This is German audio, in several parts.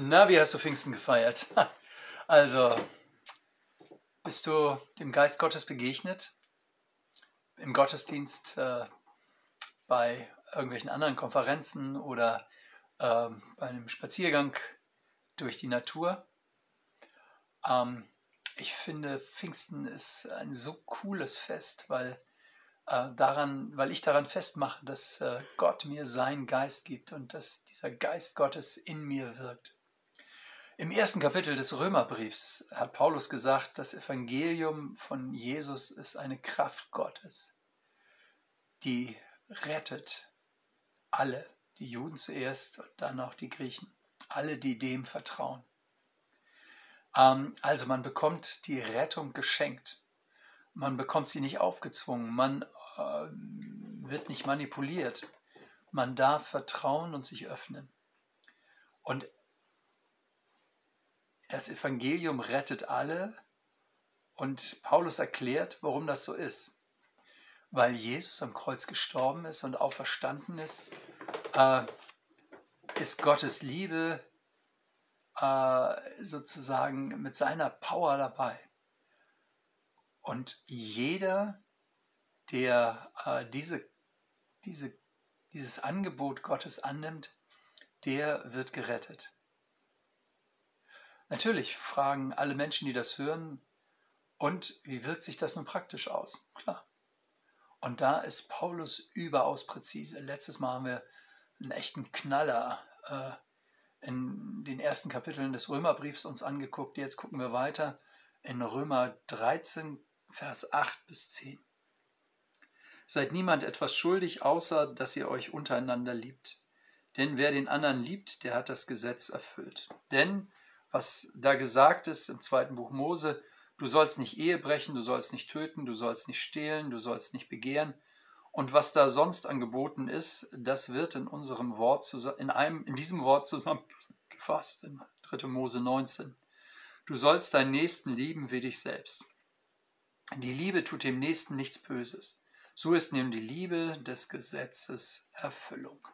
Na, wie hast du Pfingsten gefeiert? Also, bist du dem Geist Gottes begegnet? Im Gottesdienst, äh, bei irgendwelchen anderen Konferenzen oder äh, bei einem Spaziergang durch die Natur? Ähm, ich finde, Pfingsten ist ein so cooles Fest, weil, äh, daran, weil ich daran festmache, dass äh, Gott mir seinen Geist gibt und dass dieser Geist Gottes in mir wirkt. Im ersten Kapitel des Römerbriefs hat Paulus gesagt, das Evangelium von Jesus ist eine Kraft Gottes, die rettet alle, die Juden zuerst und dann auch die Griechen, alle, die dem vertrauen. Ähm, also man bekommt die Rettung geschenkt. Man bekommt sie nicht aufgezwungen, man äh, wird nicht manipuliert. Man darf vertrauen und sich öffnen. Und das Evangelium rettet alle und Paulus erklärt, warum das so ist. Weil Jesus am Kreuz gestorben ist und auferstanden ist, äh, ist Gottes Liebe äh, sozusagen mit seiner Power dabei. Und jeder, der äh, diese, diese, dieses Angebot Gottes annimmt, der wird gerettet. Natürlich fragen alle Menschen, die das hören, und wie wirkt sich das nun praktisch aus? Klar. Und da ist Paulus überaus präzise. Letztes Mal haben wir einen echten Knaller äh, in den ersten Kapiteln des Römerbriefs uns angeguckt. Jetzt gucken wir weiter in Römer 13, Vers 8 bis 10. Seid niemand etwas schuldig, außer dass ihr euch untereinander liebt. Denn wer den anderen liebt, der hat das Gesetz erfüllt. Denn was da gesagt ist im zweiten Buch Mose, du sollst nicht Ehe brechen, du sollst nicht töten, du sollst nicht stehlen, du sollst nicht begehren. Und was da sonst angeboten ist, das wird in unserem Wort in einem in diesem Wort zusammengefasst in 3. Mose 19. Du sollst deinen Nächsten lieben wie dich selbst. Die Liebe tut dem Nächsten nichts Böses. So ist nun die Liebe des Gesetzes Erfüllung.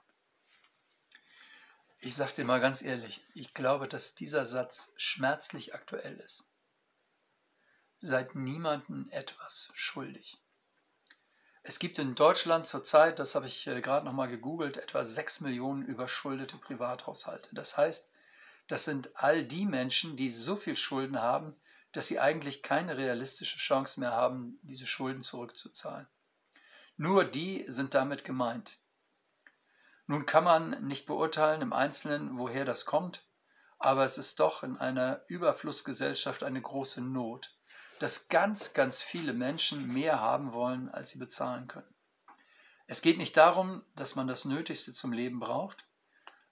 Ich sage dir mal ganz ehrlich, ich glaube, dass dieser Satz schmerzlich aktuell ist. Seid niemandem etwas schuldig. Es gibt in Deutschland zurzeit, das habe ich äh, gerade nochmal gegoogelt, etwa 6 Millionen überschuldete Privathaushalte. Das heißt, das sind all die Menschen, die so viel Schulden haben, dass sie eigentlich keine realistische Chance mehr haben, diese Schulden zurückzuzahlen. Nur die sind damit gemeint. Nun kann man nicht beurteilen im Einzelnen, woher das kommt, aber es ist doch in einer Überflussgesellschaft eine große Not, dass ganz, ganz viele Menschen mehr haben wollen, als sie bezahlen können. Es geht nicht darum, dass man das Nötigste zum Leben braucht,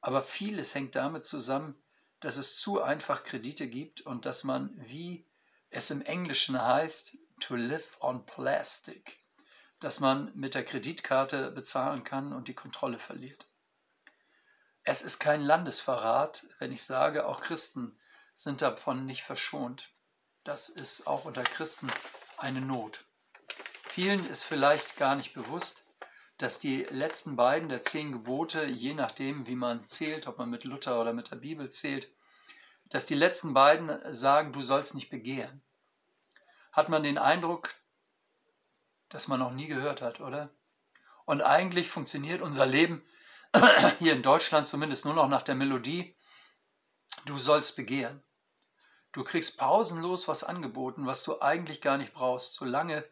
aber vieles hängt damit zusammen, dass es zu einfach Kredite gibt und dass man, wie es im Englischen heißt, to live on plastic, dass man mit der Kreditkarte bezahlen kann und die Kontrolle verliert. Es ist kein Landesverrat, wenn ich sage, auch Christen sind davon nicht verschont. Das ist auch unter Christen eine Not. Vielen ist vielleicht gar nicht bewusst, dass die letzten beiden der zehn Gebote, je nachdem, wie man zählt, ob man mit Luther oder mit der Bibel zählt, dass die letzten beiden sagen, du sollst nicht begehren. Hat man den Eindruck, das man noch nie gehört hat, oder? Und eigentlich funktioniert unser Leben hier in Deutschland zumindest nur noch nach der Melodie, du sollst begehren. Du kriegst pausenlos was angeboten, was du eigentlich gar nicht brauchst, solange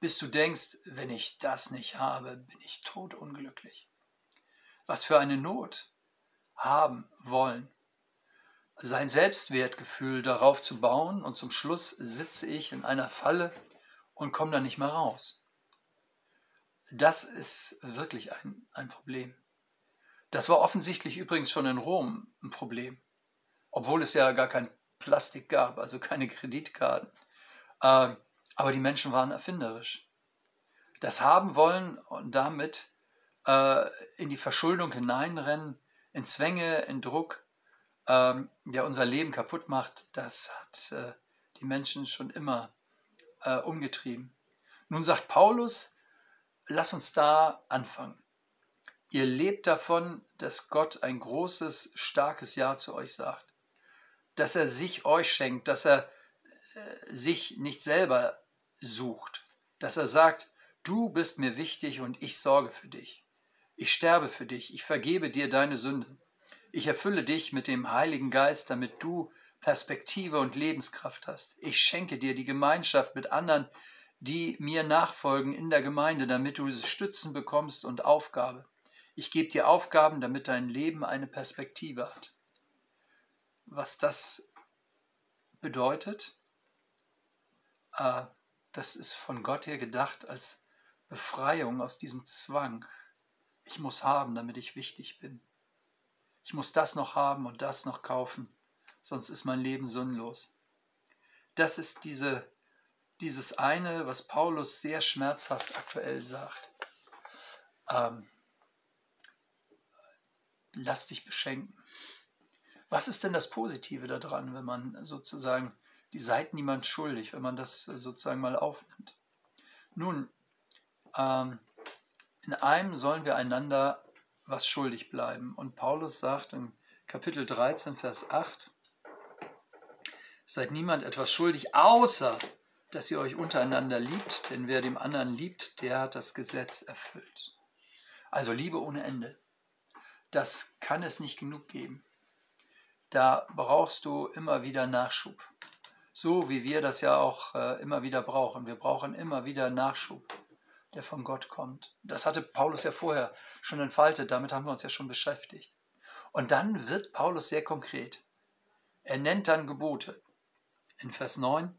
bis du denkst, wenn ich das nicht habe, bin ich totunglücklich. Was für eine Not haben wollen. Sein Selbstwertgefühl darauf zu bauen und zum Schluss sitze ich in einer Falle und komme da nicht mehr raus. Das ist wirklich ein, ein Problem. Das war offensichtlich übrigens schon in Rom ein Problem, obwohl es ja gar kein Plastik gab, also keine Kreditkarten. Ähm, aber die Menschen waren erfinderisch. Das haben wollen und damit äh, in die Verschuldung hineinrennen, in Zwänge, in Druck, ähm, der unser Leben kaputt macht, das hat äh, die Menschen schon immer äh, umgetrieben. Nun sagt Paulus, lass uns da anfangen. Ihr lebt davon, dass Gott ein großes, starkes Ja zu euch sagt. dass er sich euch schenkt, dass er äh, sich nicht selber sucht, dass er sagt, du bist mir wichtig und ich sorge für dich. Ich sterbe für dich, ich vergebe dir deine Sünden. Ich erfülle dich mit dem Heiligen Geist, damit du Perspektive und Lebenskraft hast. Ich schenke dir die Gemeinschaft mit anderen, die mir nachfolgen in der Gemeinde, damit du Stützen bekommst und Aufgabe. Ich gebe dir Aufgaben, damit dein Leben eine Perspektive hat. Was das bedeutet, äh, das ist von Gott her gedacht als Befreiung aus diesem Zwang. Ich muss haben, damit ich wichtig bin. Ich muss das noch haben und das noch kaufen, sonst ist mein Leben sinnlos. Das ist diese dieses eine, was Paulus sehr schmerzhaft aktuell sagt. Ähm, lass dich beschenken. Was ist denn das Positive daran, wenn man sozusagen, die seid niemand schuldig, wenn man das sozusagen mal aufnimmt? Nun, ähm, in einem sollen wir einander was schuldig bleiben. Und Paulus sagt in Kapitel 13, Vers 8, seid niemand etwas schuldig, außer dass ihr euch untereinander liebt, denn wer dem anderen liebt, der hat das Gesetz erfüllt. Also Liebe ohne Ende. Das kann es nicht genug geben. Da brauchst du immer wieder Nachschub. So wie wir das ja auch äh, immer wieder brauchen. Wir brauchen immer wieder Nachschub, der von Gott kommt. Das hatte Paulus ja vorher schon entfaltet, damit haben wir uns ja schon beschäftigt. Und dann wird Paulus sehr konkret. Er nennt dann Gebote. In Vers 9,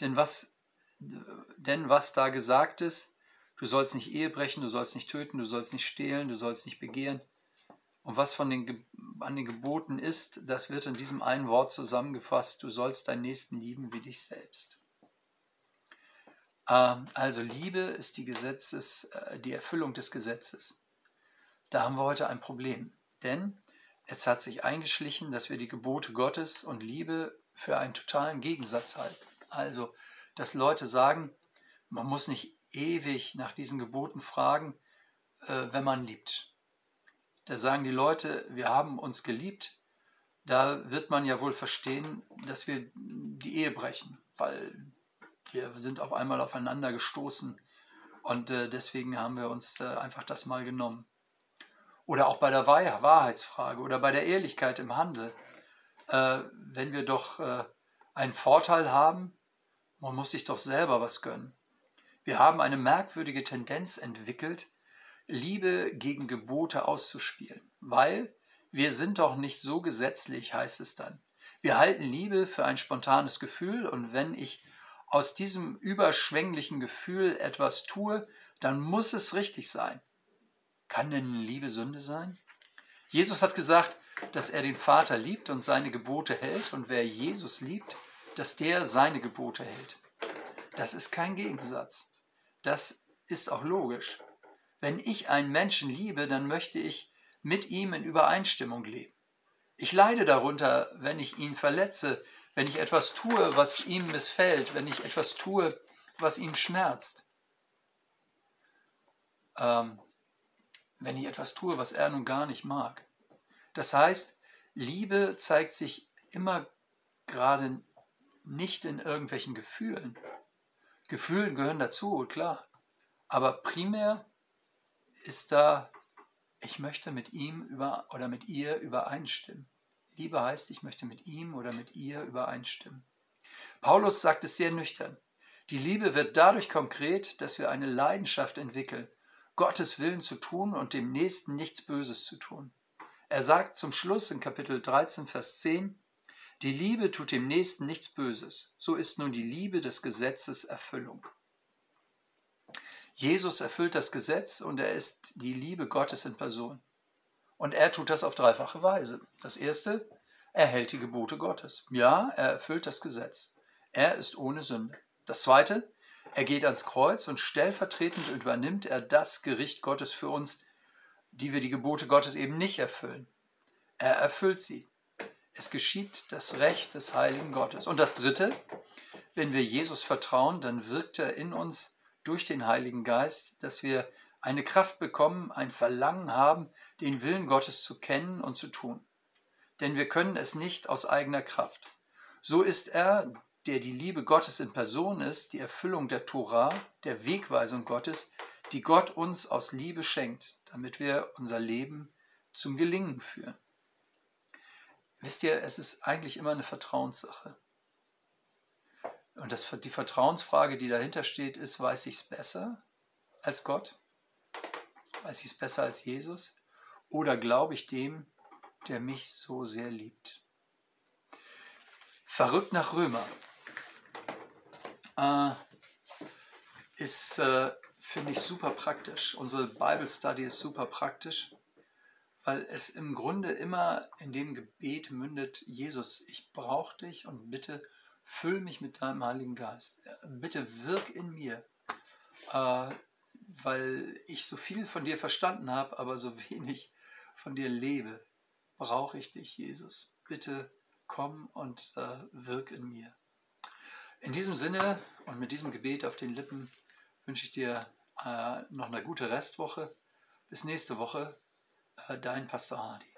denn was, denn was da gesagt ist, du sollst nicht Ehe brechen, du sollst nicht töten, du sollst nicht stehlen, du sollst nicht begehren. Und was von den, an den Geboten ist, das wird in diesem einen Wort zusammengefasst, du sollst deinen Nächsten lieben wie dich selbst. Ähm, also Liebe ist die, Gesetzes, äh, die Erfüllung des Gesetzes. Da haben wir heute ein Problem, denn es hat sich eingeschlichen, dass wir die Gebote Gottes und Liebe für einen totalen Gegensatz halten. Also, dass Leute sagen, man muss nicht ewig nach diesen Geboten fragen, äh, wenn man liebt. Da sagen die Leute, wir haben uns geliebt. Da wird man ja wohl verstehen, dass wir die Ehe brechen, weil wir sind auf einmal aufeinander gestoßen und äh, deswegen haben wir uns äh, einfach das mal genommen. Oder auch bei der Wahrheitsfrage oder bei der Ehrlichkeit im Handel. Äh, wenn wir doch äh, einen Vorteil haben, man muss sich doch selber was gönnen. Wir haben eine merkwürdige Tendenz entwickelt, Liebe gegen Gebote auszuspielen, weil wir sind doch nicht so gesetzlich, heißt es dann. Wir halten Liebe für ein spontanes Gefühl und wenn ich aus diesem überschwänglichen Gefühl etwas tue, dann muss es richtig sein. Kann denn Liebe Sünde sein? Jesus hat gesagt, dass er den Vater liebt und seine Gebote hält und wer Jesus liebt, dass der seine Gebote hält. Das ist kein Gegensatz. Das ist auch logisch. Wenn ich einen Menschen liebe, dann möchte ich mit ihm in Übereinstimmung leben. Ich leide darunter, wenn ich ihn verletze, wenn ich etwas tue, was ihm missfällt, wenn ich etwas tue, was ihn schmerzt. Ähm, wenn ich etwas tue, was er nun gar nicht mag. Das heißt, Liebe zeigt sich immer gerade nicht in irgendwelchen Gefühlen. Gefühle gehören dazu, klar. Aber primär ist da, ich möchte mit ihm über, oder mit ihr übereinstimmen. Liebe heißt, ich möchte mit ihm oder mit ihr übereinstimmen. Paulus sagt es sehr nüchtern. Die Liebe wird dadurch konkret, dass wir eine Leidenschaft entwickeln, Gottes Willen zu tun und dem Nächsten nichts Böses zu tun. Er sagt zum Schluss in Kapitel 13, Vers 10, die Liebe tut dem Nächsten nichts Böses. So ist nun die Liebe des Gesetzes Erfüllung. Jesus erfüllt das Gesetz und er ist die Liebe Gottes in Person. Und er tut das auf dreifache Weise. Das erste, er hält die Gebote Gottes. Ja, er erfüllt das Gesetz. Er ist ohne Sünde. Das zweite, er geht ans Kreuz und stellvertretend übernimmt er das Gericht Gottes für uns, die wir die Gebote Gottes eben nicht erfüllen. Er erfüllt sie. Es geschieht das Recht des heiligen Gottes. Und das Dritte, wenn wir Jesus vertrauen, dann wirkt er in uns durch den Heiligen Geist, dass wir eine Kraft bekommen, ein Verlangen haben, den Willen Gottes zu kennen und zu tun. denn wir können es nicht aus eigener Kraft. So ist er, der die Liebe Gottes in Person ist, die Erfüllung der Tora, der Wegweisung Gottes, die Gott uns aus Liebe schenkt, damit wir unser Leben zum Gelingen führen. Wisst ihr, es ist eigentlich immer eine Vertrauenssache. Und das, die Vertrauensfrage, die dahinter steht, ist, weiß ich es besser als Gott? Weiß ich es besser als Jesus? Oder glaube ich dem, der mich so sehr liebt? Verrückt nach Römer äh, ist, äh, finde ich, super praktisch. Unsere Bible Study ist super praktisch, weil es im Grunde immer in dem Gebet mündet, Jesus, ich brauche dich und bitte füll mich mit deinem Heiligen Geist. Bitte wirk in mir, äh, weil ich so viel von dir verstanden habe, aber so wenig von dir lebe. Brauche ich dich, Jesus. Bitte komm und äh, wirk in mir. In diesem Sinne und mit diesem Gebet auf den Lippen wünsche ich dir äh, noch eine gute Restwoche. Bis nächste Woche, äh, dein Pastor Hardy.